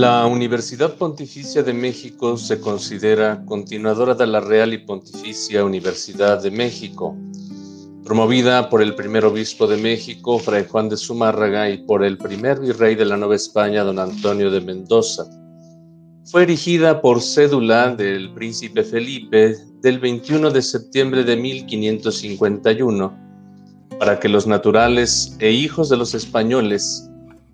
La Universidad Pontificia de México se considera continuadora de la Real y Pontificia Universidad de México, promovida por el primer obispo de México, Fray Juan de Zumárraga, y por el primer virrey de la Nueva España, don Antonio de Mendoza. Fue erigida por cédula del príncipe Felipe del 21 de septiembre de 1551, para que los naturales e hijos de los españoles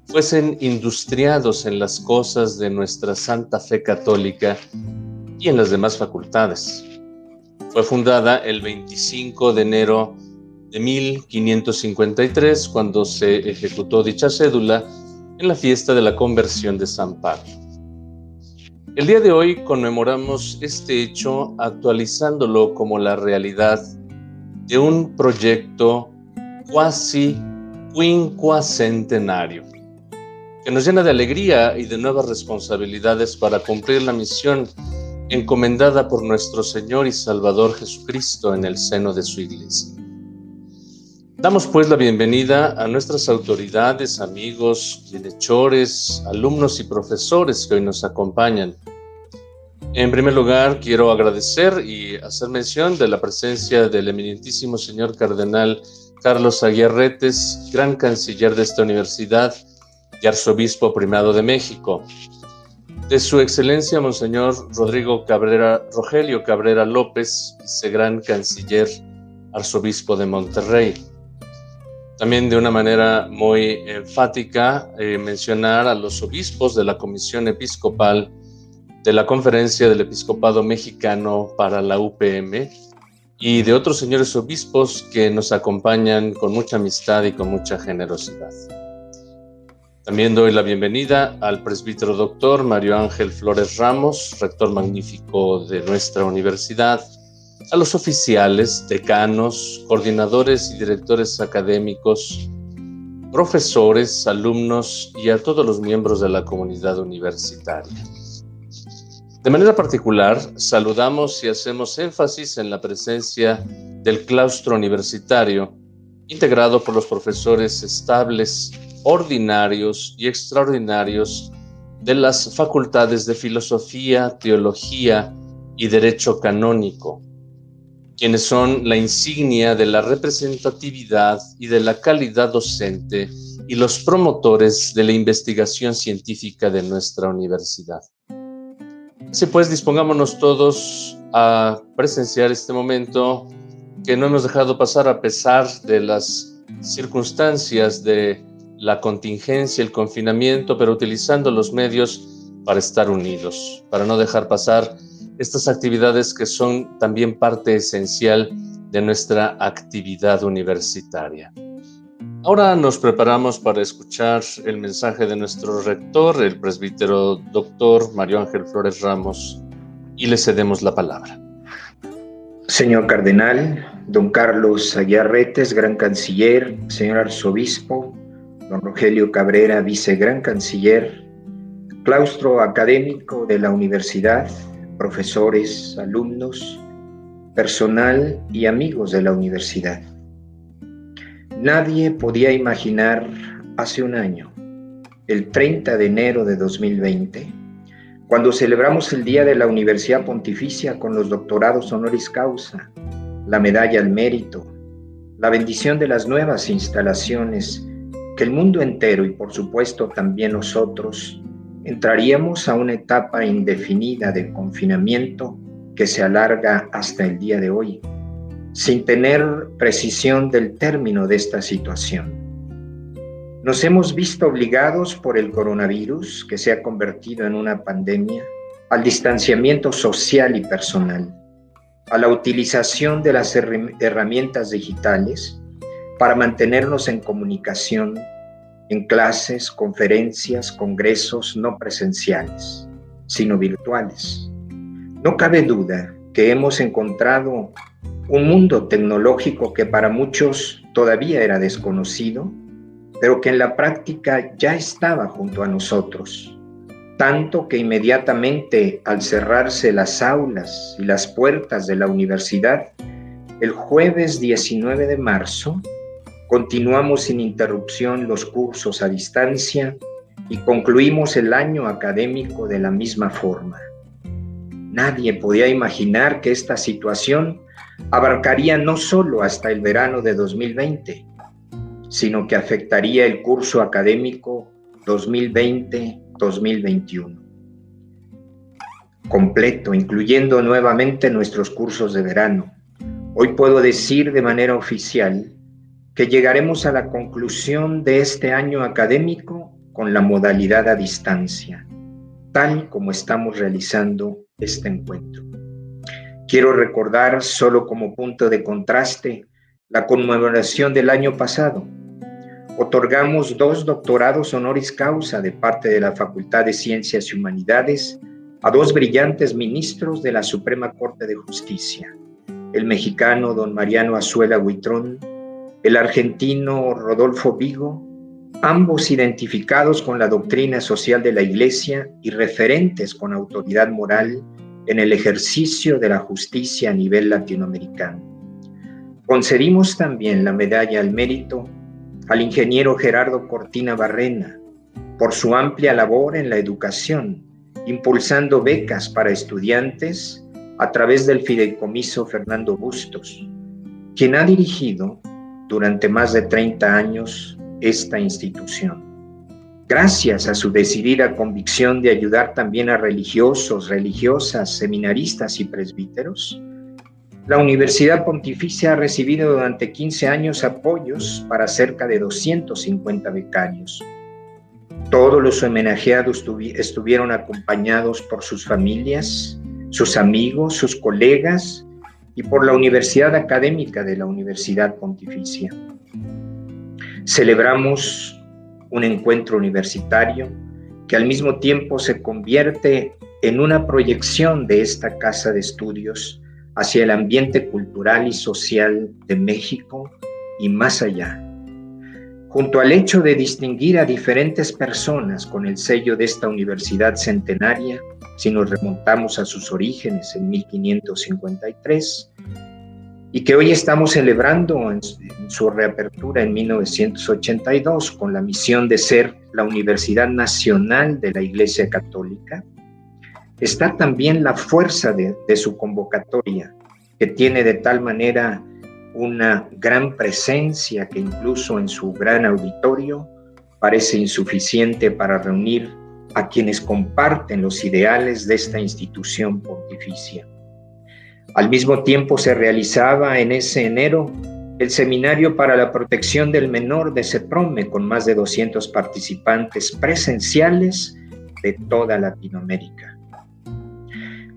fuesen industriados en las cosas de nuestra santa fe católica y en las demás facultades. Fue fundada el 25 de enero de 1553, cuando se ejecutó dicha cédula en la fiesta de la conversión de San Pablo. El día de hoy conmemoramos este hecho actualizándolo como la realidad de un proyecto cuasi quincuacentenario que nos llena de alegría y de nuevas responsabilidades para cumplir la misión encomendada por nuestro Señor y Salvador Jesucristo en el seno de su iglesia. Damos pues la bienvenida a nuestras autoridades, amigos, bienhechores, alumnos y profesores que hoy nos acompañan. En primer lugar, quiero agradecer y hacer mención de la presencia del eminentísimo señor cardenal Carlos Aguirretes, gran canciller de esta universidad, arzobispo primado de México. De su excelencia, Monseñor Rodrigo Cabrera, Rogelio Cabrera López, vicegran canciller, arzobispo de Monterrey. También de una manera muy enfática eh, mencionar a los obispos de la Comisión Episcopal de la Conferencia del Episcopado Mexicano para la UPM y de otros señores obispos que nos acompañan con mucha amistad y con mucha generosidad. También doy la bienvenida al presbítero doctor Mario Ángel Flores Ramos, rector magnífico de nuestra universidad, a los oficiales, decanos, coordinadores y directores académicos, profesores, alumnos y a todos los miembros de la comunidad universitaria. De manera particular, saludamos y hacemos énfasis en la presencia del claustro universitario, integrado por los profesores estables ordinarios y extraordinarios de las facultades de filosofía, teología y derecho canónico, quienes son la insignia de la representatividad y de la calidad docente y los promotores de la investigación científica de nuestra universidad. Así pues, dispongámonos todos a presenciar este momento que no hemos dejado pasar a pesar de las circunstancias de la contingencia, el confinamiento, pero utilizando los medios para estar unidos, para no dejar pasar estas actividades que son también parte esencial de nuestra actividad universitaria. Ahora nos preparamos para escuchar el mensaje de nuestro rector, el presbítero doctor Mario Ángel Flores Ramos, y le cedemos la palabra. Señor Cardenal, don Carlos Ayarretes, gran canciller, señor arzobispo, don Rogelio Cabrera, vicegran canciller, claustro académico de la universidad, profesores, alumnos, personal y amigos de la universidad. Nadie podía imaginar hace un año, el 30 de enero de 2020, cuando celebramos el Día de la Universidad Pontificia con los doctorados honoris causa, la medalla al mérito, la bendición de las nuevas instalaciones que el mundo entero y por supuesto también nosotros entraríamos a una etapa indefinida de confinamiento que se alarga hasta el día de hoy, sin tener precisión del término de esta situación. Nos hemos visto obligados por el coronavirus, que se ha convertido en una pandemia, al distanciamiento social y personal, a la utilización de las herramientas digitales, para mantenernos en comunicación en clases, conferencias, congresos no presenciales, sino virtuales. No cabe duda que hemos encontrado un mundo tecnológico que para muchos todavía era desconocido, pero que en la práctica ya estaba junto a nosotros, tanto que inmediatamente al cerrarse las aulas y las puertas de la universidad, el jueves 19 de marzo, Continuamos sin interrupción los cursos a distancia y concluimos el año académico de la misma forma. Nadie podía imaginar que esta situación abarcaría no solo hasta el verano de 2020, sino que afectaría el curso académico 2020-2021 completo, incluyendo nuevamente nuestros cursos de verano. Hoy puedo decir de manera oficial que llegaremos a la conclusión de este año académico con la modalidad a distancia, tal como estamos realizando este encuentro. Quiero recordar solo como punto de contraste la conmemoración del año pasado. Otorgamos dos doctorados honoris causa de parte de la Facultad de Ciencias y Humanidades a dos brillantes ministros de la Suprema Corte de Justicia, el mexicano don Mariano Azuela Huitrón, el argentino Rodolfo Vigo, ambos identificados con la doctrina social de la Iglesia y referentes con autoridad moral en el ejercicio de la justicia a nivel latinoamericano. Concedimos también la medalla al mérito al ingeniero Gerardo Cortina Barrena por su amplia labor en la educación, impulsando becas para estudiantes a través del fideicomiso Fernando Bustos, quien ha dirigido durante más de 30 años esta institución. Gracias a su decidida convicción de ayudar también a religiosos, religiosas, seminaristas y presbíteros, la Universidad Pontificia ha recibido durante 15 años apoyos para cerca de 250 becarios. Todos los homenajeados estuvieron acompañados por sus familias, sus amigos, sus colegas y por la Universidad Académica de la Universidad Pontificia. Celebramos un encuentro universitario que al mismo tiempo se convierte en una proyección de esta casa de estudios hacia el ambiente cultural y social de México y más allá. Junto al hecho de distinguir a diferentes personas con el sello de esta universidad centenaria, si nos remontamos a sus orígenes en 1553, y que hoy estamos celebrando en, su reapertura en 1982 con la misión de ser la Universidad Nacional de la Iglesia Católica, está también la fuerza de, de su convocatoria, que tiene de tal manera una gran presencia que incluso en su gran auditorio parece insuficiente para reunir a quienes comparten los ideales de esta institución pontificia. Al mismo tiempo se realizaba en ese enero el Seminario para la Protección del Menor de CEPROME con más de 200 participantes presenciales de toda Latinoamérica.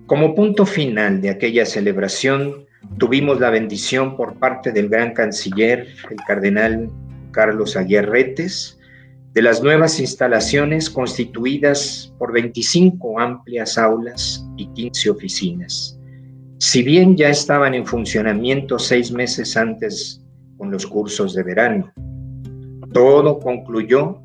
Como punto final de aquella celebración, tuvimos la bendición por parte del gran canciller, el cardenal Carlos Aguirretes, de las nuevas instalaciones constituidas por 25 amplias aulas y 15 oficinas si bien ya estaban en funcionamiento seis meses antes con los cursos de verano. Todo concluyó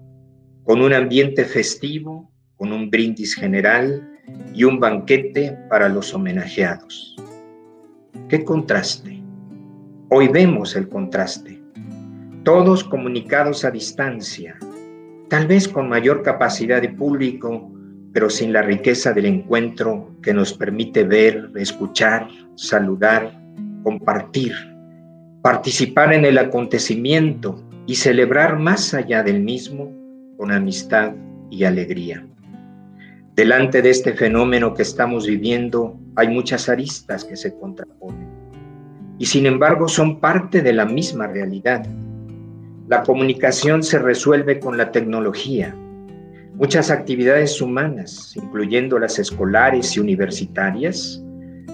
con un ambiente festivo, con un brindis general y un banquete para los homenajeados. ¡Qué contraste! Hoy vemos el contraste. Todos comunicados a distancia, tal vez con mayor capacidad de público pero sin la riqueza del encuentro que nos permite ver, escuchar, saludar, compartir, participar en el acontecimiento y celebrar más allá del mismo con amistad y alegría. Delante de este fenómeno que estamos viviendo hay muchas aristas que se contraponen y sin embargo son parte de la misma realidad. La comunicación se resuelve con la tecnología, Muchas actividades humanas, incluyendo las escolares y universitarias,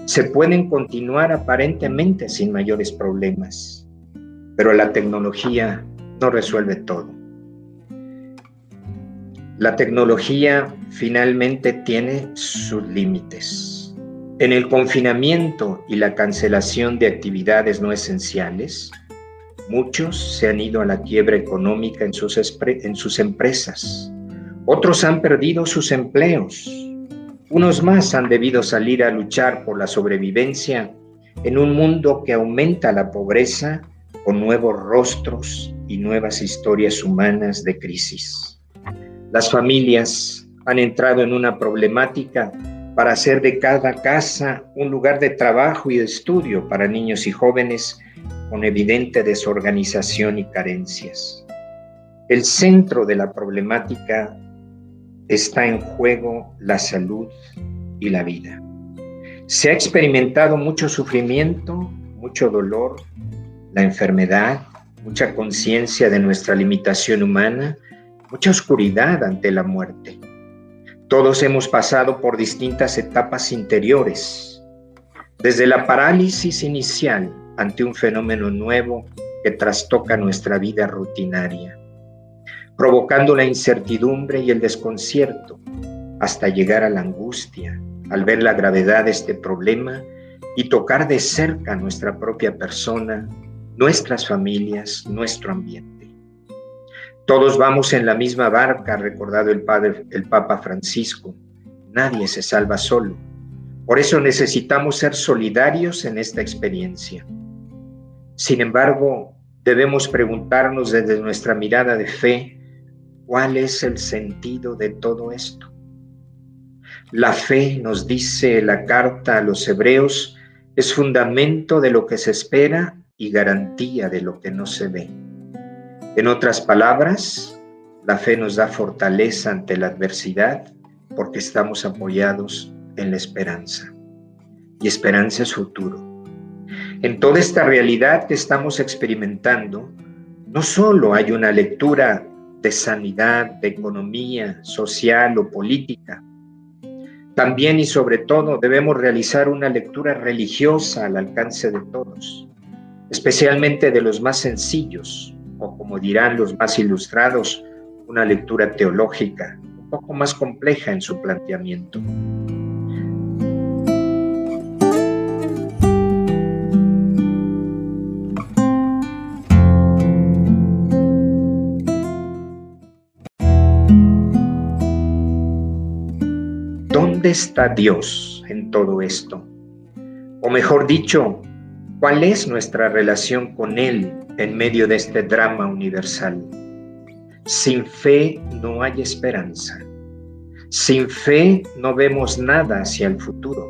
se pueden continuar aparentemente sin mayores problemas, pero la tecnología no resuelve todo. La tecnología finalmente tiene sus límites. En el confinamiento y la cancelación de actividades no esenciales, muchos se han ido a la quiebra económica en sus, en sus empresas otros han perdido sus empleos. Unos más han debido salir a luchar por la sobrevivencia en un mundo que aumenta la pobreza con nuevos rostros y nuevas historias humanas de crisis. Las familias han entrado en una problemática para hacer de cada casa un lugar de trabajo y de estudio para niños y jóvenes con evidente desorganización y carencias. El centro de la problemática está en juego la salud y la vida. Se ha experimentado mucho sufrimiento, mucho dolor, la enfermedad, mucha conciencia de nuestra limitación humana, mucha oscuridad ante la muerte. Todos hemos pasado por distintas etapas interiores, desde la parálisis inicial ante un fenómeno nuevo que trastoca nuestra vida rutinaria, provocando la incertidumbre y el desconcierto hasta llegar a la angustia al ver la gravedad de este problema y tocar de cerca nuestra propia persona, nuestras familias, nuestro ambiente. Todos vamos en la misma barca, recordado el, padre, el Papa Francisco. Nadie se salva solo. Por eso necesitamos ser solidarios en esta experiencia. Sin embargo, debemos preguntarnos desde nuestra mirada de fe, ¿cuál es el sentido de todo esto? La fe, nos dice la carta a los hebreos, es fundamento de lo que se espera y garantía de lo que no se ve. En otras palabras, la fe nos da fortaleza ante la adversidad porque estamos apoyados en la esperanza. Y esperanza es futuro. En toda esta realidad que estamos experimentando, no solo hay una lectura de sanidad, de economía, social o política, también y sobre todo debemos realizar una lectura religiosa al alcance de todos, especialmente de los más sencillos, o como dirán los más ilustrados, una lectura teológica un poco más compleja en su planteamiento. ¿Dónde está Dios en todo esto? O mejor dicho, ¿cuál es nuestra relación con Él en medio de este drama universal. Sin fe no hay esperanza. Sin fe no vemos nada hacia el futuro.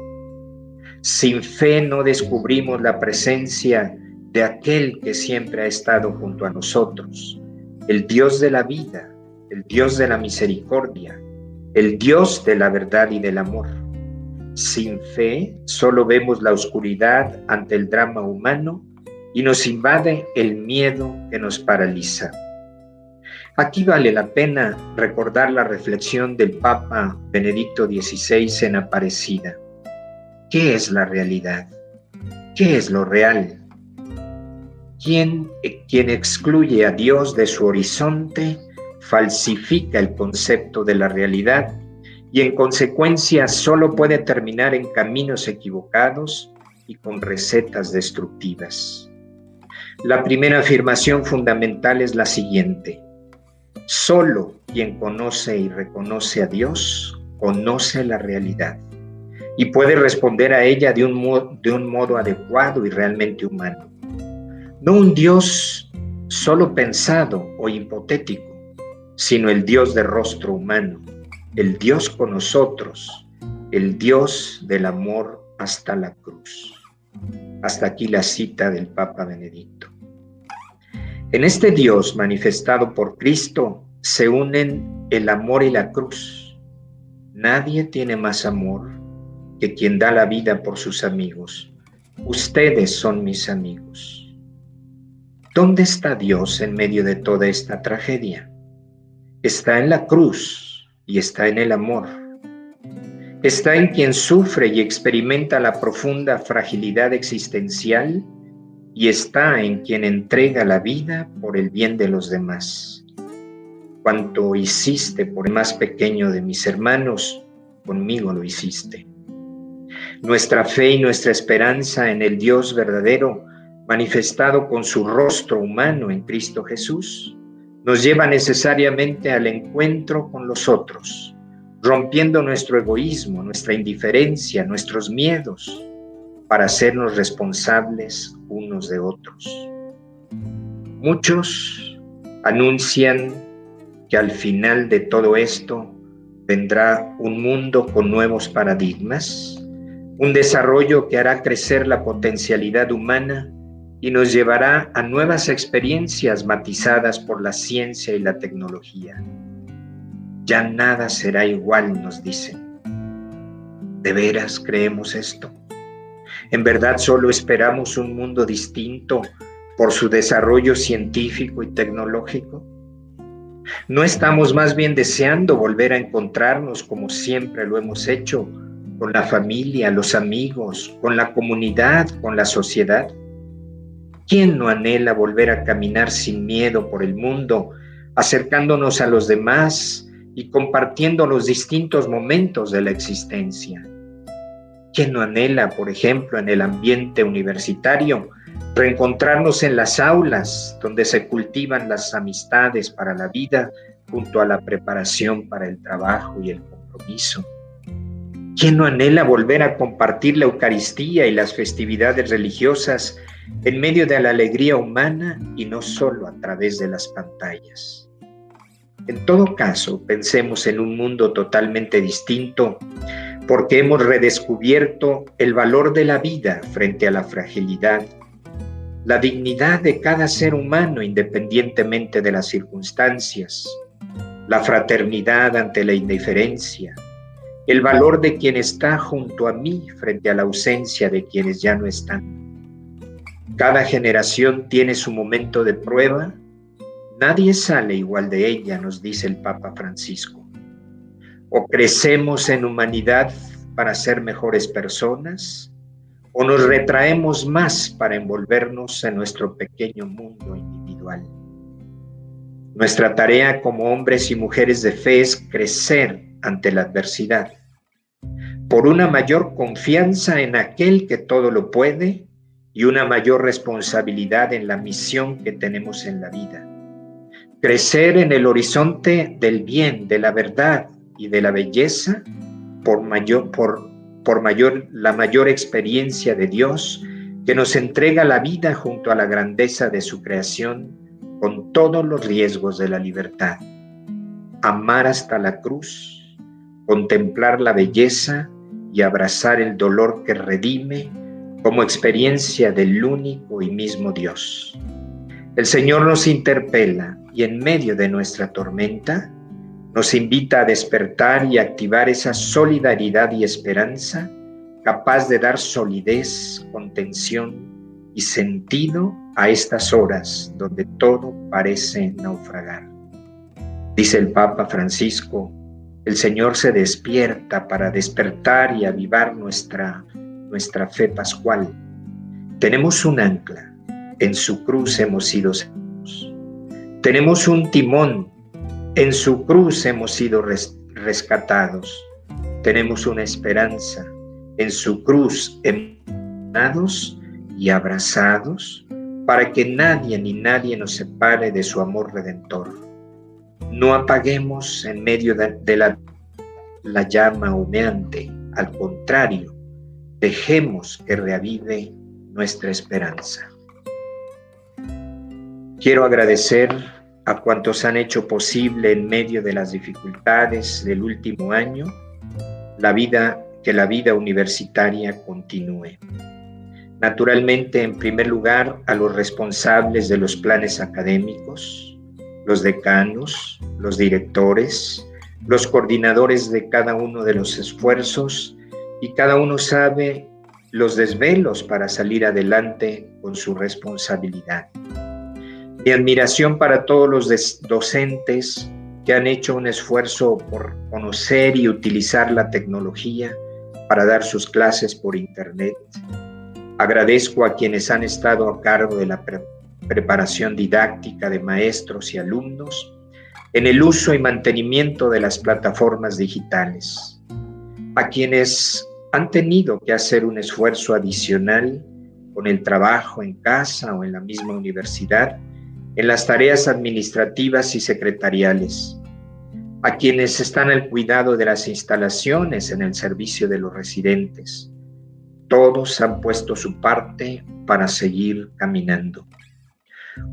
Sin fe no descubrimos la presencia de aquel que siempre ha estado junto a nosotros, el Dios de la vida, el Dios de la misericordia, el Dios de la verdad y del amor. Sin fe solo vemos la oscuridad ante el drama humano y nos invade el miedo que nos paraliza. Aquí vale la pena recordar la reflexión del Papa Benedicto XVI en Aparecida. ¿Qué es la realidad? ¿Qué es lo real? Quien, quien excluye a Dios de su horizonte falsifica el concepto de la realidad y en consecuencia solo puede terminar en caminos equivocados y con recetas destructivas. La primera afirmación fundamental es la siguiente. Solo quien conoce y reconoce a Dios conoce la realidad y puede responder a ella de un, modo, de un modo adecuado y realmente humano. No un Dios solo pensado o hipotético, sino el Dios de rostro humano, el Dios con nosotros, el Dios del amor hasta la cruz. Hasta aquí la cita del Papa Benedicto. En este Dios manifestado por Cristo se unen el amor y la cruz. Nadie tiene más amor que quien da la vida por sus amigos. Ustedes son mis amigos. ¿Dónde está Dios en medio de toda esta tragedia? Está en la cruz y está en el amor. Está en quien sufre y experimenta la profunda fragilidad existencial y está en quien entrega la vida por el bien de los demás. Cuanto hiciste por el más pequeño de mis hermanos, conmigo lo hiciste. Nuestra fe y nuestra esperanza en el Dios verdadero, manifestado con su rostro humano en Cristo Jesús, nos lleva necesariamente al encuentro con los otros, rompiendo nuestro egoísmo, nuestra indiferencia, nuestros miedos, para hacernos responsables unos de otros. Muchos anuncian que al final de todo esto vendrá un mundo con nuevos paradigmas, un desarrollo que hará crecer la potencialidad humana y nos llevará a nuevas experiencias matizadas por la ciencia y la tecnología. Ya nada será igual, nos dicen. ¿De veras creemos esto? ¿En verdad solo esperamos un mundo distinto por su desarrollo científico y tecnológico? ¿No estamos más bien deseando volver a encontrarnos como siempre lo hemos hecho, con la familia, los amigos, con la comunidad, con la sociedad? ¿Quién no anhela volver a caminar sin miedo por el mundo, acercándonos a los demás y compartiendo los distintos momentos de la existencia? ¿Quién no anhela, por ejemplo, en el ambiente universitario, reencontrarnos en las aulas donde se cultivan las amistades para la vida junto a la preparación para el trabajo y el compromiso? ¿Quién no anhela volver a compartir la Eucaristía y las festividades religiosas en medio de la alegría humana y no solo a través de las pantallas? En todo caso, pensemos en un mundo totalmente distinto porque hemos redescubierto el valor de la vida frente a la fragilidad, la dignidad de cada ser humano independientemente de las circunstancias, la fraternidad ante la indiferencia, el valor de quien está junto a mí frente a la ausencia de quienes ya no están. Cada generación tiene su momento de prueba, nadie sale igual de ella, nos dice el Papa Francisco. O crecemos en humanidad para ser mejores personas, o nos retraemos más para envolvernos en nuestro pequeño mundo individual. Nuestra tarea como hombres y mujeres de fe es crecer ante la adversidad, por una mayor confianza en aquel que todo lo puede y una mayor responsabilidad en la misión que tenemos en la vida. Crecer en el horizonte del bien, de la verdad, y de la belleza por mayor, por, por mayor, la mayor experiencia de Dios que nos entrega la vida junto a la grandeza de su creación con todos los riesgos de la libertad. Amar hasta la cruz, contemplar la belleza y abrazar el dolor que redime como experiencia del único y mismo Dios. El Señor nos interpela y en medio de nuestra tormenta, nos invita a despertar y activar esa solidaridad y esperanza capaz de dar solidez, contención y sentido a estas horas donde todo parece naufragar. Dice el Papa Francisco, el Señor se despierta para despertar y avivar nuestra, nuestra fe pascual. Tenemos un ancla, en su cruz hemos sido salvos. Tenemos un timón en su cruz hemos sido rescatados. Tenemos una esperanza. En su cruz hemos y abrazados para que nadie ni nadie nos separe de su amor redentor. No apaguemos en medio de, la, la llama humeante, al contrario, dejemos que reavive nuestra esperanza. Quiero agradecer a cuantos han hecho posible en medio de las dificultades del último año la vida que la vida universitaria continúe. Naturalmente, en primer lugar, a los responsables de los planes académicos, los decanos, los directores, los coordinadores de cada uno de los esfuerzos y cada uno sabe los desvelos para salir adelante con su responsabilidad. Mi admiración para todos los docentes que han hecho un esfuerzo por conocer y utilizar la tecnología para dar sus clases por Internet. Agradezco a quienes han estado a cargo de la preparación didáctica de maestros y alumnos en el uso y mantenimiento de las plataformas digitales. A quienes han tenido que hacer un esfuerzo adicional con el trabajo en casa o en la misma universidad en las tareas administrativas y secretariales, a quienes están al cuidado de las instalaciones en el servicio de los residentes. Todos han puesto su parte para seguir caminando.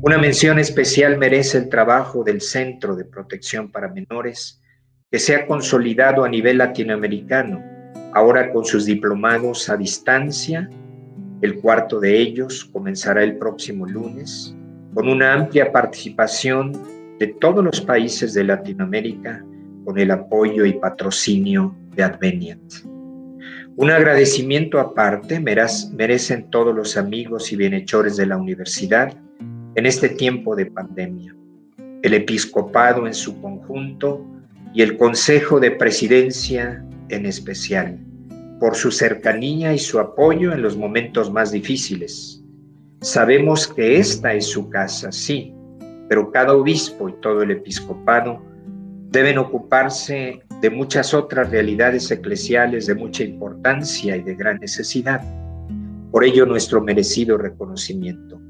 Una mención especial merece el trabajo del Centro de Protección para Menores, que se ha consolidado a nivel latinoamericano, ahora con sus diplomados a distancia. El cuarto de ellos comenzará el próximo lunes, con una amplia participación de todos los países de Latinoamérica, con el apoyo y patrocinio de Adveniat. Un agradecimiento aparte merecen todos los amigos y bienhechores de la universidad en este tiempo de pandemia, el episcopado en su conjunto y el Consejo de Presidencia en especial, por su cercanía y su apoyo en los momentos más difíciles. Sabemos que esta es su casa, sí, pero cada obispo y todo el episcopado deben ocuparse de muchas otras realidades eclesiales de mucha importancia y de gran necesidad. Por ello nuestro merecido reconocimiento.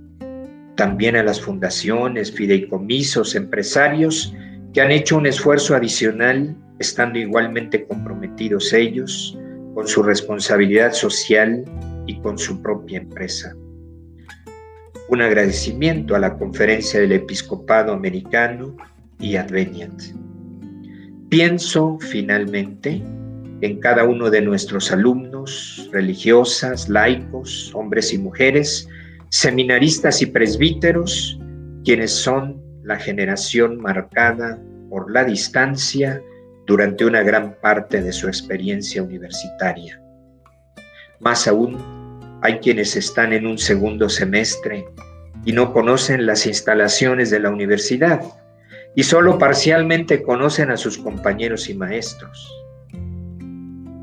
También a las fundaciones, fideicomisos, empresarios que han hecho un esfuerzo adicional, estando igualmente comprometidos ellos con su responsabilidad social y con su propia empresa. Un agradecimiento a la Conferencia del Episcopado Americano y Adveniat. Pienso finalmente en cada uno de nuestros alumnos, religiosas, laicos, hombres y mujeres, seminaristas y presbíteros, quienes son la generación marcada por la distancia durante una gran parte de su experiencia universitaria. Más aún, hay quienes están en un segundo semestre y no conocen las instalaciones de la universidad y solo parcialmente conocen a sus compañeros y maestros.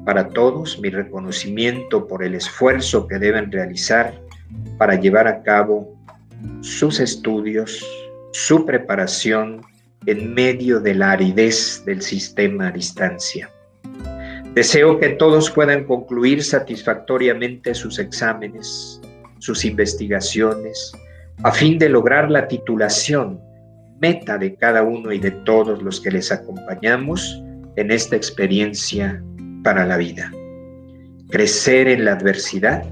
Para todos, mi reconocimiento por el esfuerzo que deben realizar para llevar a cabo sus estudios, su preparación en medio de la aridez del sistema a distancia. Deseo que todos puedan concluir satisfactoriamente sus exámenes, sus investigaciones, a fin de lograr la titulación meta de cada uno y de todos los que les acompañamos en esta experiencia para la vida. Crecer en la adversidad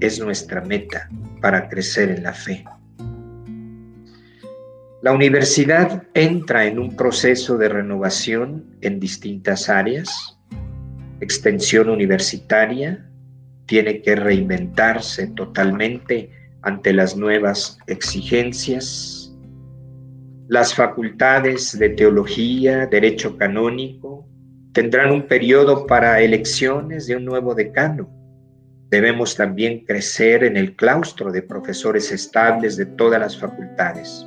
es nuestra meta para crecer en la fe. La universidad entra en un proceso de renovación en distintas áreas. Extensión universitaria tiene que reinventarse totalmente ante las nuevas exigencias las facultades de teología, derecho canónico, tendrán un periodo para elecciones de un nuevo decano. Debemos también crecer en el claustro de profesores estables de todas las facultades.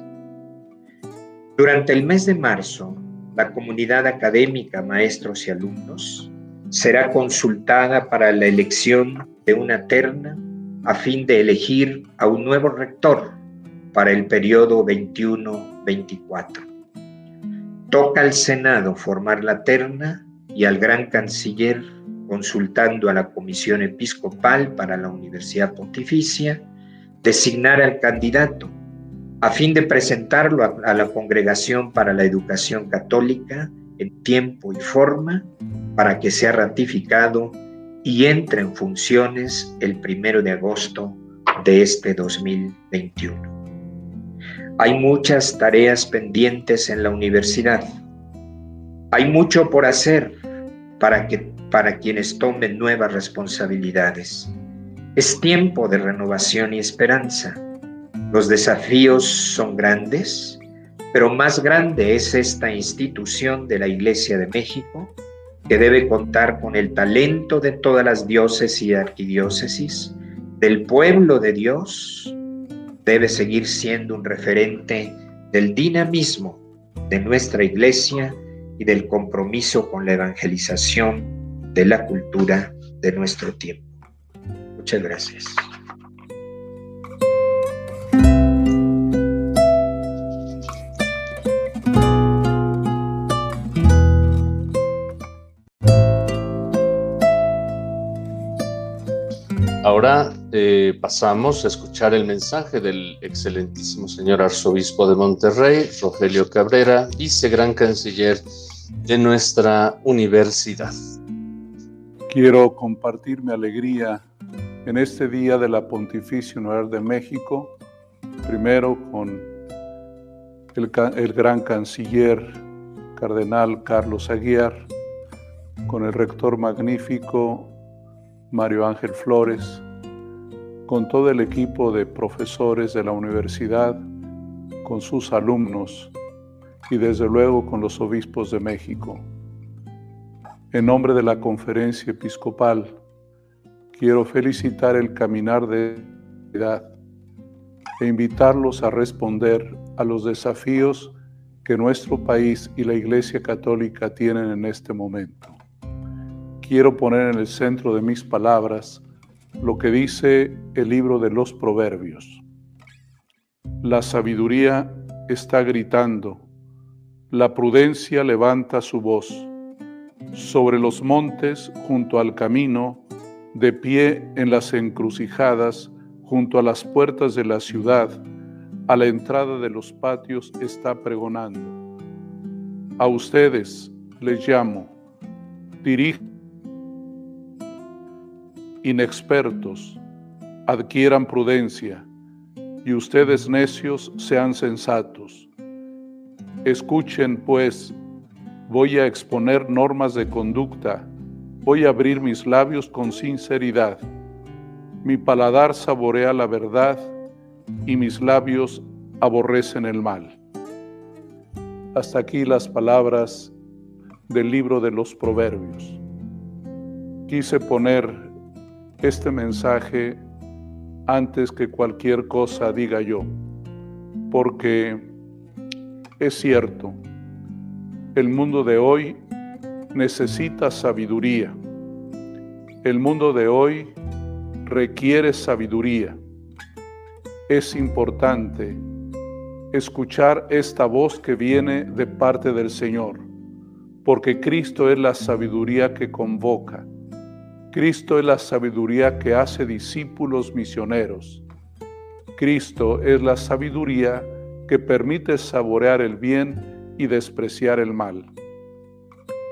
Durante el mes de marzo, la comunidad académica, maestros y alumnos, será consultada para la elección de una terna a fin de elegir a un nuevo rector para el periodo 21-24. Toca al Senado formar la terna y al gran canciller, consultando a la Comisión Episcopal para la Universidad Pontificia, designar al candidato a fin de presentarlo a, la Congregación para la Educación Católica en tiempo y forma para que sea ratificado y entre en funciones el primero de agosto de este 2021. Hay muchas tareas pendientes en la universidad. Hay mucho por hacer para, que, para quienes tomen nuevas responsabilidades. Es tiempo de renovación y esperanza. Los desafíos son grandes, pero más grande es esta institución de la Iglesia de México que debe contar con el talento de todas las diócesis y arquidiócesis, del pueblo de Dios debe seguir siendo un referente del dinamismo de nuestra iglesia y del compromiso con la evangelización de la cultura de nuestro tiempo. Muchas gracias. Pasamos a escuchar el mensaje del excelentísimo señor arzobispo de Monterrey, Rogelio Cabrera, vice gran canciller de nuestra universidad. Quiero compartir mi alegría en este día de la Pontificia Universidad de México, primero con el, el gran canciller cardenal Carlos Aguiar, con el rector magnífico Mario Ángel Flores, con todo el equipo de profesores de la universidad, con sus alumnos y desde luego con los obispos de México. En nombre de la conferencia episcopal, quiero felicitar el caminar de edad e invitarlos a responder a los desafíos que nuestro país y la Iglesia Católica tienen en este momento. Quiero poner en el centro de mis palabras lo que dice el libro de los Proverbios. La sabiduría está gritando, la prudencia levanta su voz. Sobre los montes, junto al camino, de pie en las encrucijadas, junto a las puertas de la ciudad, a la entrada de los patios está pregonando. A ustedes les llamo, dirijan inexpertos, adquieran prudencia, y ustedes necios sean sensatos. Escuchen, pues, voy a exponer normas de conducta, voy a abrir mis labios con sinceridad. Mi paladar saborea la verdad y mis labios aborrecen el mal. Hasta aquí las palabras del libro de los Proverbios. Quise poner este mensaje antes que cualquier cosa diga yo, porque es cierto, el mundo de hoy necesita sabiduría. El mundo de hoy requiere sabiduría es importante escuchar esta voz que viene de parte del Señor, porque Cristo es la sabiduría que convoca. Cristo es la sabiduría que hace discípulos misioneros. Cristo es la sabiduría que permite saborear el bien y despreciar el mal.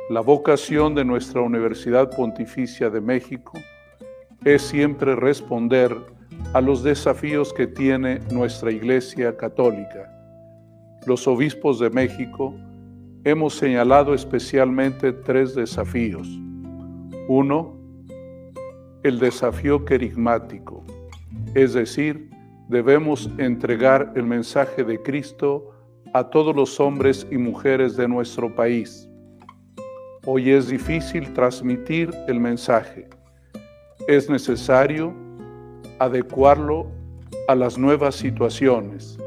La vocación de nuestra Universidad Pontificia de México es siempre responder a los desafíos que tiene nuestra Iglesia Católica. Los obispos de México hemos señalado especialmente tres desafíos. Uno, el desafío querigmático, es decir, debemos entregar el mensaje de Cristo a todos los hombres y mujeres de nuestro país. Hoy es difícil transmitir el mensaje. Es necesario adecuarlo a las nuevas situaciones.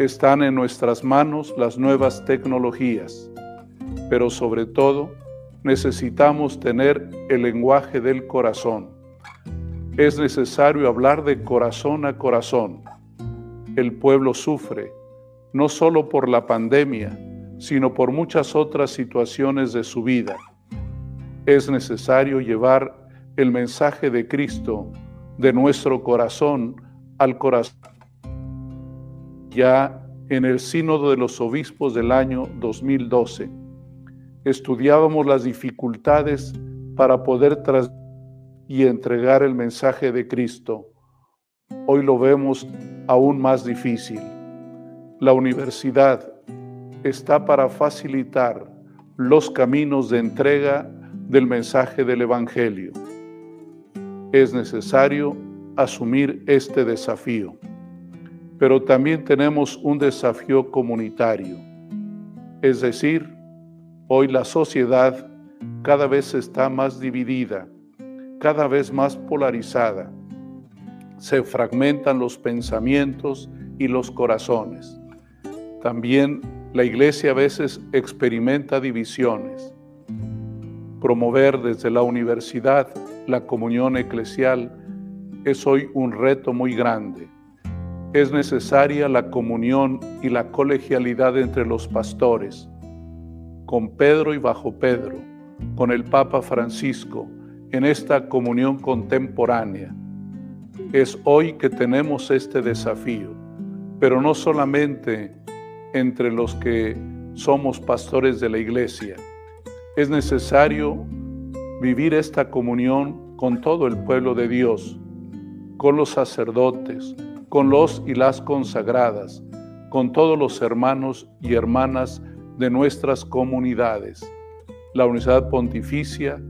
Están en nuestras manos las nuevas tecnologías, pero sobre todo necesitamos tener el lenguaje del corazón. Es necesario hablar de corazón a corazón. El pueblo sufre, no solo por la pandemia, sino por muchas otras situaciones de su vida. Es necesario llevar el mensaje de Cristo de nuestro corazón al corazón. Ya en el Sínodo de los Obispos del año 2012, estudiábamos las dificultades para poder tras y entregar el mensaje de Cristo. Hoy lo vemos aún más difícil. La universidad está para facilitar los caminos de entrega del mensaje del Evangelio es necesario asumir este desafío. Pero también tenemos un desafío comunitario. Es decir, hoy la sociedad cada vez está más dividida, cada vez más polarizada. Se fragmentan los pensamientos y los corazones. También la iglesia a veces experimenta divisiones. Promover desde la universidad la comunión eclesial es hoy un reto muy grande. Es necesaria la comunión y la colegialidad entre los pastores, con Pedro y bajo Pedro, con el Papa Francisco, en esta comunión contemporánea. Es hoy que tenemos este desafío, pero no solamente entre los que somos pastores de la iglesia. Es necesario vivir esta comunión con todo el pueblo de Dios, con los sacerdotes, con los y las consagradas, con todos los hermanos y hermanas de nuestras comunidades. La Universidad Pontificia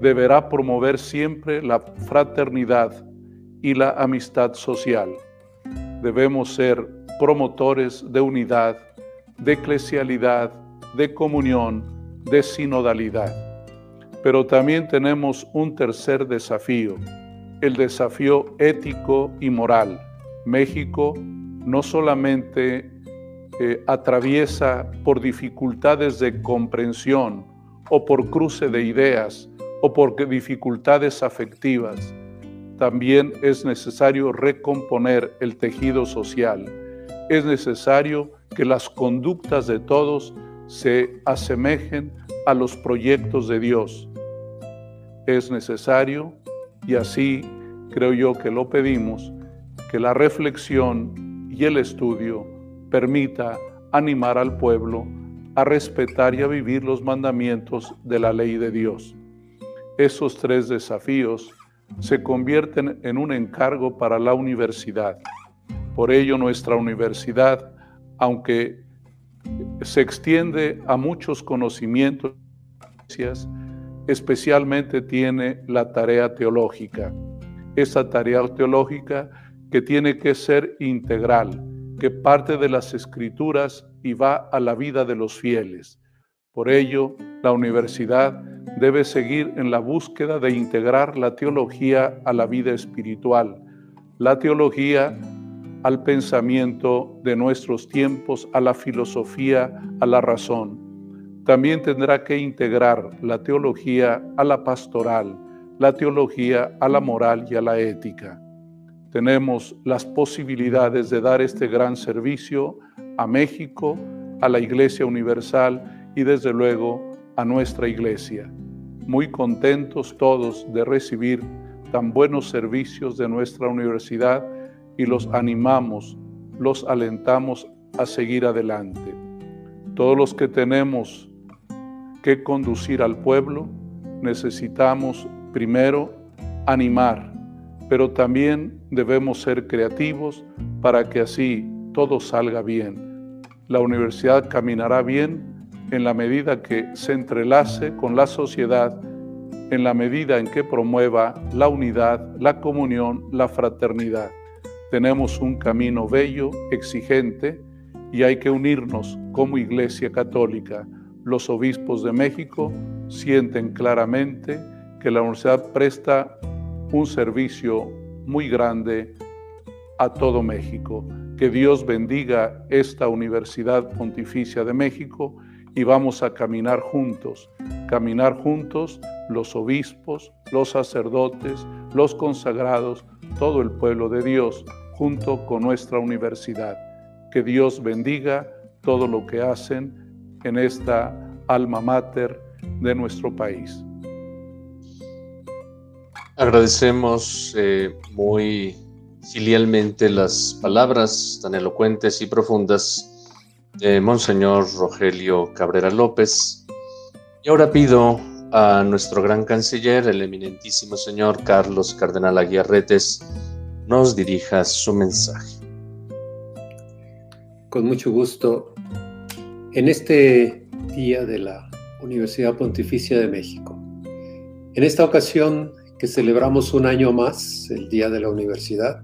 deberá promover siempre la fraternidad y la amistad social. Debemos ser promotores de unidad, de eclesialidad, de comunión, de sinodalidad. Pero también tenemos un tercer desafío, el desafío ético y moral. México no solamente eh, atraviesa por dificultades de comprensión o por cruce de ideas o por dificultades afectivas, también es necesario recomponer el tejido social. Es necesario que las conductas de todos se asemejen a los proyectos de Dios. Es necesario, y así creo yo que lo pedimos, que la reflexión y el estudio permita animar al pueblo a respetar y a vivir los mandamientos de la ley de Dios. Esos tres desafíos se convierten en un encargo para la universidad. Por ello nuestra universidad, aunque se extiende a muchos conocimientos, especialmente tiene la tarea teológica. Esa tarea teológica que tiene que ser integral, que parte de las escrituras y va a la vida de los fieles. Por ello, la universidad debe seguir en la búsqueda de integrar la teología a la vida espiritual, la teología al pensamiento de nuestros tiempos, a la filosofía, a la razón. También tendrá que integrar la teología a la pastoral, la teología a la moral y a la ética tenemos las posibilidades de dar este gran servicio a México, a la Iglesia Universal y desde luego a nuestra Iglesia. Muy contentos todos de recibir tan buenos servicios de nuestra universidad y los animamos, los alentamos a seguir adelante. Todos los que tenemos que conducir al pueblo, necesitamos primero animar, pero también debemos ser creativos para que así todo salga bien. La universidad caminará bien en la medida que se entrelace con la sociedad, en la medida en que promueva la unidad, la comunión, la fraternidad. Tenemos un camino bello, exigente, y hay que unirnos como Iglesia Católica. Los obispos de México sienten claramente que la universidad presta un servicio muy grande a todo México. Que Dios bendiga esta Universidad Pontificia de México y vamos a caminar juntos, caminar juntos los obispos, los sacerdotes, los consagrados, todo el pueblo de Dios, junto con nuestra universidad. Que Dios bendiga todo lo que hacen en esta alma mater de nuestro país. Agradecemos eh, muy filialmente las palabras tan elocuentes y profundas de Monseñor Rogelio Cabrera López. Y ahora pido a nuestro gran canciller, el eminentísimo señor Carlos Cardenal Aguiarretes, nos dirija su mensaje. Con mucho gusto. En este día de la Universidad Pontificia de México, en esta ocasión que celebramos un año más el Día de la Universidad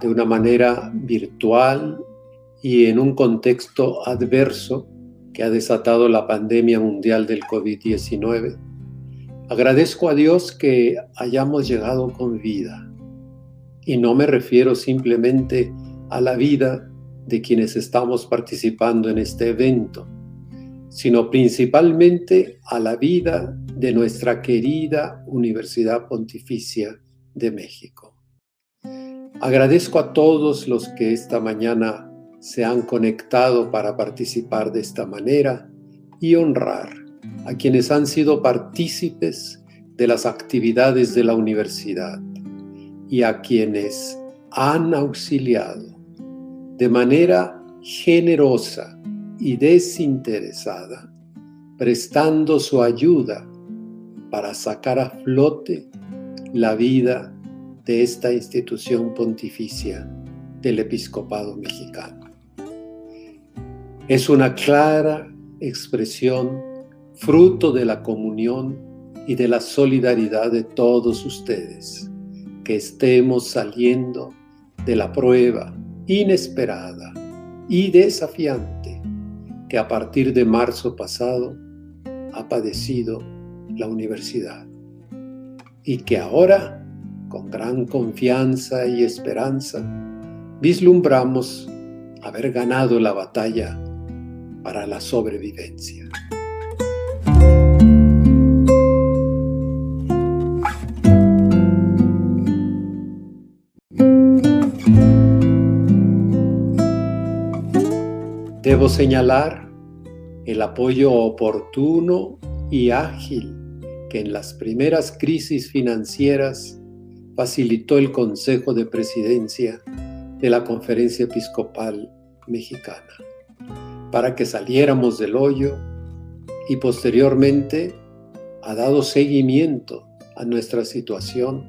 de una manera virtual y en un contexto adverso que ha desatado la pandemia mundial del COVID-19. Agradezco a Dios que hayamos llegado con vida. Y no me refiero simplemente a la vida de quienes estamos participando en este evento, sino principalmente a la vida de nuestra querida Universidad Pontificia de México. Agradezco a todos los que esta mañana se han conectado para participar de esta manera y honrar a quienes han sido partícipes de las actividades de la universidad y a quienes han auxiliado de manera generosa y desinteresada, prestando su ayuda para sacar a flote la vida de esta institución pontificia del episcopado mexicano. Es una clara expresión, fruto de la comunión y de la solidaridad de todos ustedes, que estemos saliendo de la prueba inesperada y desafiante que a partir de marzo pasado ha padecido la universidad. Y que ahora, con gran confianza y esperanza, vislumbramos haber ganado la batalla para la sobrevivencia. Debo señalar el apoyo oportuno y ágil que en las primeras crisis financieras facilitó el Consejo de Presidencia de la Conferencia Episcopal Mexicana, para que saliéramos del hoyo y posteriormente ha dado seguimiento a nuestra situación,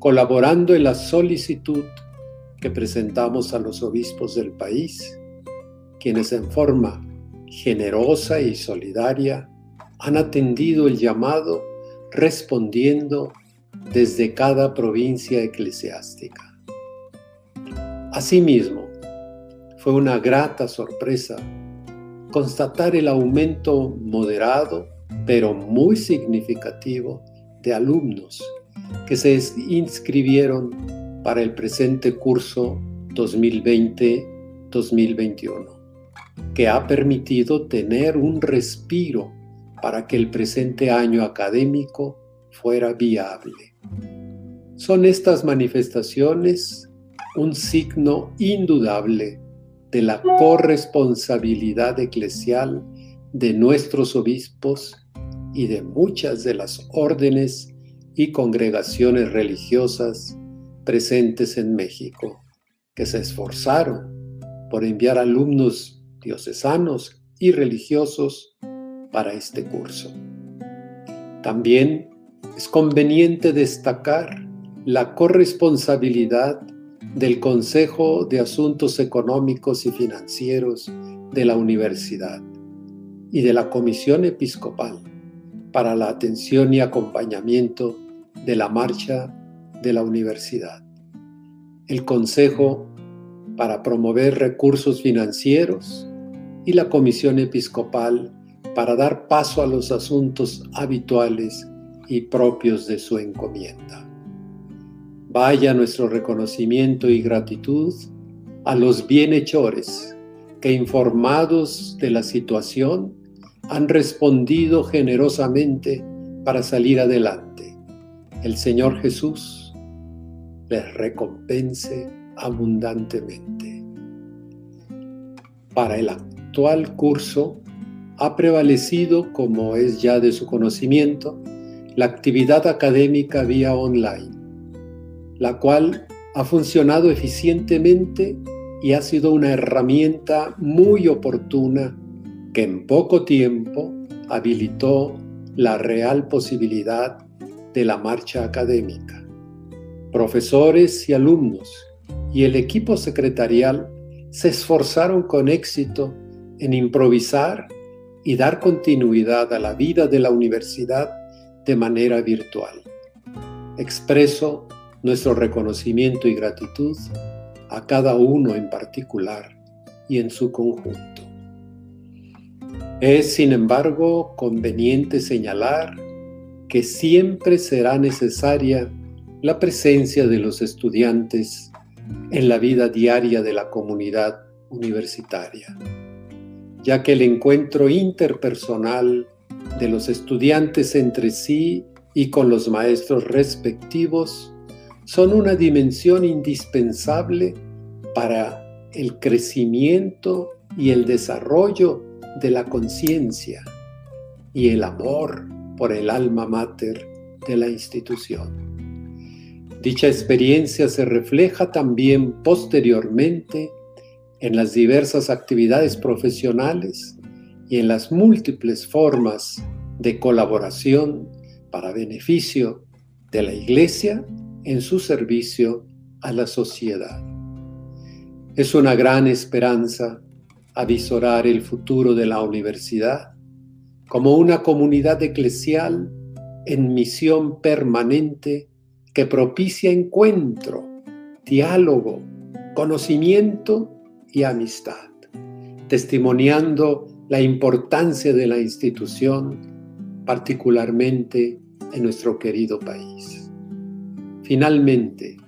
colaborando en la solicitud que presentamos a los obispos del país, quienes en forma generosa y solidaria han atendido el llamado respondiendo desde cada provincia eclesiástica. Asimismo, fue una grata sorpresa constatar el aumento moderado, pero muy significativo, de alumnos que se inscribieron para el presente curso 2020-2021, que ha permitido tener un respiro para que el presente año académico fuera viable. Son estas manifestaciones un signo indudable de la corresponsabilidad eclesial de nuestros obispos y de muchas de las órdenes y congregaciones religiosas presentes en México, que se esforzaron por enviar alumnos diocesanos y religiosos para este curso. También es conveniente destacar la corresponsabilidad del Consejo de Asuntos Económicos y Financieros de la Universidad y de la Comisión Episcopal para la atención y acompañamiento de la marcha de la universidad. El Consejo para promover recursos financieros y la Comisión Episcopal para dar paso a los asuntos habituales y propios de su encomienda. Vaya nuestro reconocimiento y gratitud a los bienhechores que informados de la situación han respondido generosamente para salir adelante. El Señor Jesús les recompense abundantemente. Para el actual curso ha prevalecido, como es ya de su conocimiento, la actividad académica vía online la cual ha funcionado eficientemente y ha sido una herramienta muy oportuna que en poco tiempo habilitó la real posibilidad de la marcha académica. Profesores y alumnos y el equipo secretarial se esforzaron con éxito en improvisar y dar continuidad a la vida de la universidad de manera virtual. Expreso nuestro reconocimiento y gratitud a cada uno en particular y en su conjunto. Es, sin embargo, conveniente señalar que siempre será necesaria la presencia de los estudiantes en la vida diaria de la comunidad universitaria, ya que el encuentro interpersonal de los estudiantes entre sí y con los maestros respectivos son una dimensión indispensable para el crecimiento y el desarrollo de la conciencia y el amor por el alma mater de la institución. Dicha experiencia se refleja también posteriormente en las diversas actividades profesionales y en las múltiples formas de colaboración para beneficio de la Iglesia en su servicio a la sociedad. Es una gran esperanza avisorar el futuro de la universidad como una comunidad eclesial en misión permanente que propicia encuentro, diálogo, conocimiento y amistad, testimoniando la importancia de la institución, particularmente en nuestro querido país. Finalmente,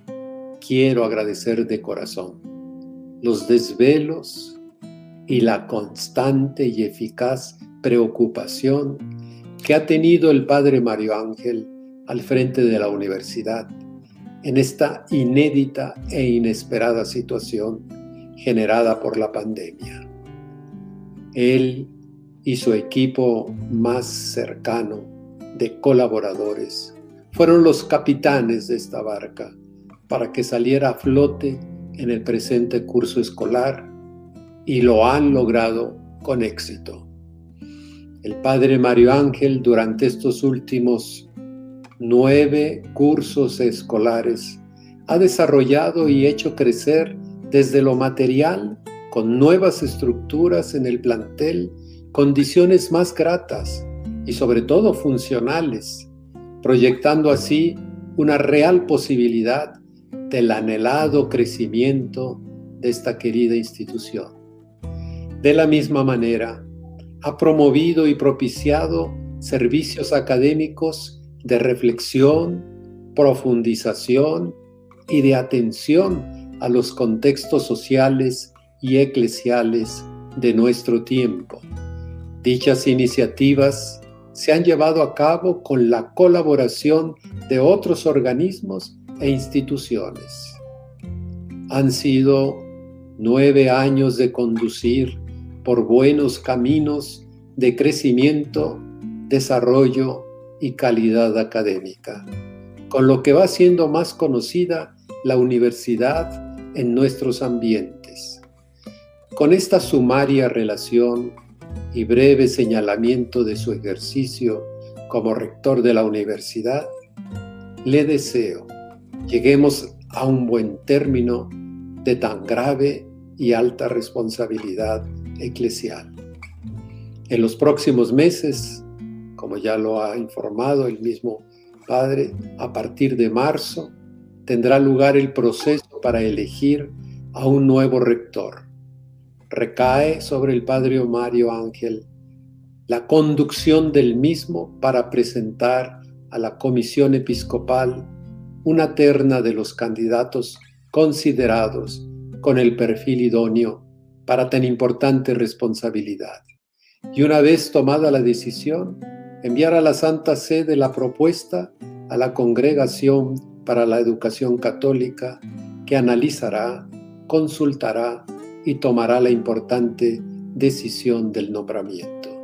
quiero agradecer de corazón los desvelos y la constante y eficaz preocupación que ha tenido el Padre Mario Ángel al frente de la universidad en esta inédita e inesperada situación generada por la pandemia. Él y su equipo más cercano de colaboradores fueron los capitanes de esta barca para que saliera a flote en el presente curso escolar y lo han logrado con éxito. El padre Mario Ángel durante estos últimos nueve cursos escolares ha desarrollado y hecho crecer desde lo material con nuevas estructuras en el plantel, condiciones más gratas y sobre todo funcionales, proyectando así una real posibilidad del anhelado crecimiento de esta querida institución. De la misma manera, ha promovido y propiciado servicios académicos de reflexión, profundización y de atención a los contextos sociales y eclesiales de nuestro tiempo. Dichas iniciativas se han llevado a cabo con la colaboración de otros organismos e instituciones. Han sido nueve años de conducir por buenos caminos de crecimiento, desarrollo y calidad académica, con lo que va siendo más conocida la universidad en nuestros ambientes. Con esta sumaria relación y breve señalamiento de su ejercicio como rector de la universidad, le deseo lleguemos a un buen término de tan grave y alta responsabilidad eclesial. En los próximos meses, como ya lo ha informado el mismo Padre, a partir de marzo tendrá lugar el proceso para elegir a un nuevo rector. Recae sobre el Padre Mario Ángel la conducción del mismo para presentar a la Comisión Episcopal una terna de los candidatos considerados con el perfil idóneo para tan importante responsabilidad. Y una vez tomada la decisión, enviar a la Santa Sede la propuesta a la Congregación para la Educación Católica que analizará, consultará y tomará la importante decisión del nombramiento.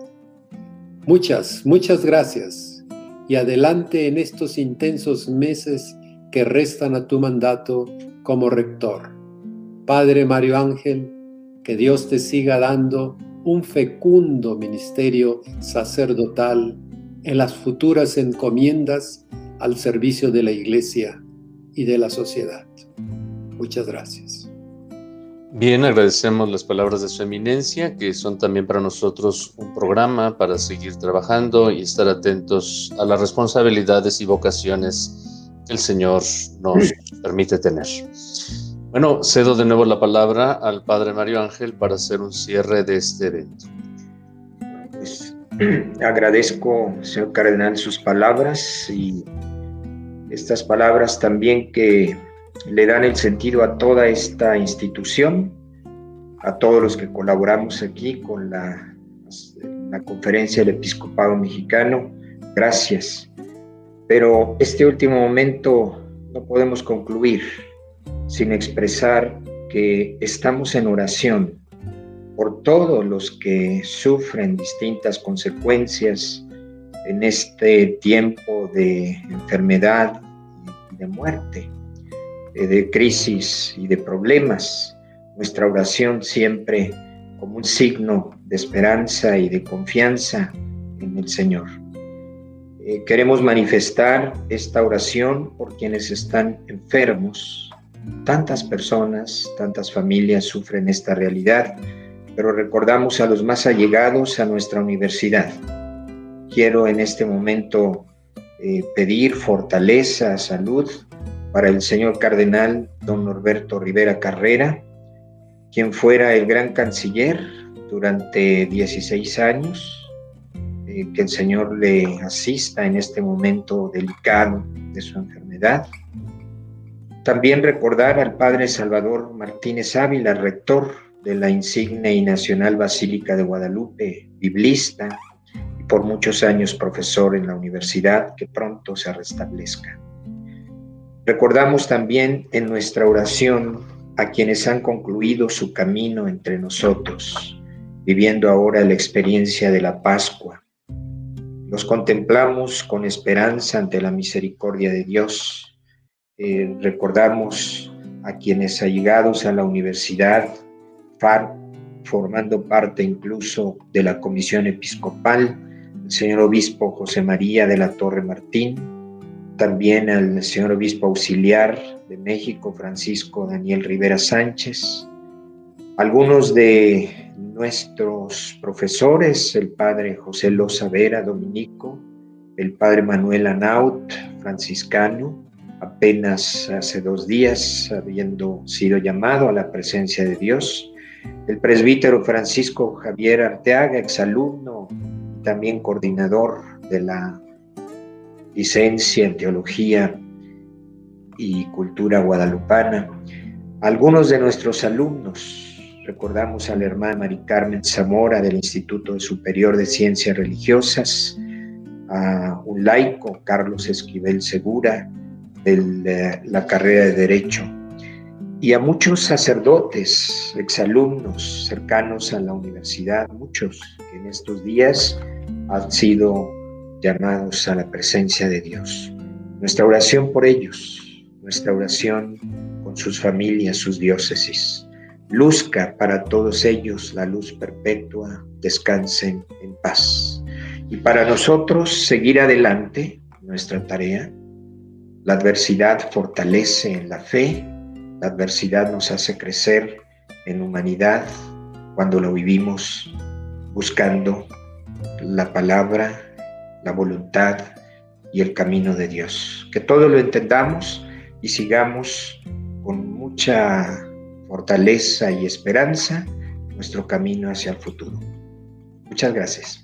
Muchas, muchas gracias y adelante en estos intensos meses que restan a tu mandato como rector. Padre Mario Ángel, que Dios te siga dando un fecundo ministerio sacerdotal en las futuras encomiendas al servicio de la Iglesia y de la sociedad. Muchas gracias. Bien, agradecemos las palabras de su eminencia, que son también para nosotros un programa para seguir trabajando y estar atentos a las responsabilidades y vocaciones el Señor nos permite tener. Bueno, cedo de nuevo la palabra al Padre Mario Ángel para hacer un cierre de este evento. Pues agradezco, señor Cardenal, sus palabras y estas palabras también que le dan el sentido a toda esta institución, a todos los que colaboramos aquí con la, conferencia del Episcopado Mexicano. Gracias pero este último momento no podemos concluir sin expresar que estamos en oración por todos los que sufren distintas consecuencias en este tiempo de enfermedad y de muerte, de crisis y de problemas. Nuestra oración siempre como un signo de esperanza y de confianza en el Señor. Eh, queremos manifestar esta oración por quienes están enfermos. Tantas personas, tantas familias sufren esta realidad pero recordamos a los más allegados a nuestra universidad. Quiero en este momento eh, pedir fortaleza, salud para el señor cardenal don Norberto Rivera Carrera, quien fuera el gran canciller durante 16 años, eh, que el Señor le asista en este momento delicado de su enfermedad. También recordar al Padre Salvador Martínez Ávila, rector de la insigne y nacional Basílica de Guadalupe, biblista y por muchos años profesor en la universidad, que pronto se restablezca. Recordamos también en nuestra oración a quienes han concluido su camino entre nosotros, viviendo ahora la experiencia de la Pascua. Los contemplamos con esperanza ante la misericordia de Dios. Eh, recordamos a quienes allegados a la universidad, formando parte incluso de la comisión episcopal, el señor obispo José María de la Torre Martín, también al señor obispo auxiliar de México, Francisco Daniel Rivera Sánchez, algunos de nuestros profesores, el padre José Loza Vera, dominico, el padre Manuel Anaut, franciscano, apenas hace dos días habiendo sido llamado a la presencia de Dios, el presbítero Francisco Javier Arteaga, exalumno, también coordinador de la licencia en teología y cultura guadalupana, algunos de nuestros alumnos, recordamos a la hermana Mari Carmen Zamora del Instituto Superior de Ciencias Religiosas, a un laico, Carlos Esquivel Segura, de la carrera de Derecho, y a muchos sacerdotes, exalumnos cercanos a la universidad, muchos que en estos días han sido llamados a la presencia de Dios. Nuestra oración por ellos, nuestra oración con sus familias, sus diócesis. Luzca para todos ellos la luz perpetua, descansen en paz. Y para nosotros seguir adelante nuestra tarea. La adversidad fortalece en la fe, la adversidad nos hace crecer en humanidad cuando lo vivimos buscando la palabra, la voluntad y el camino de Dios. Que todo lo entendamos y sigamos con mucha fortaleza y esperanza nuestro camino hacia el futuro. Muchas gracias.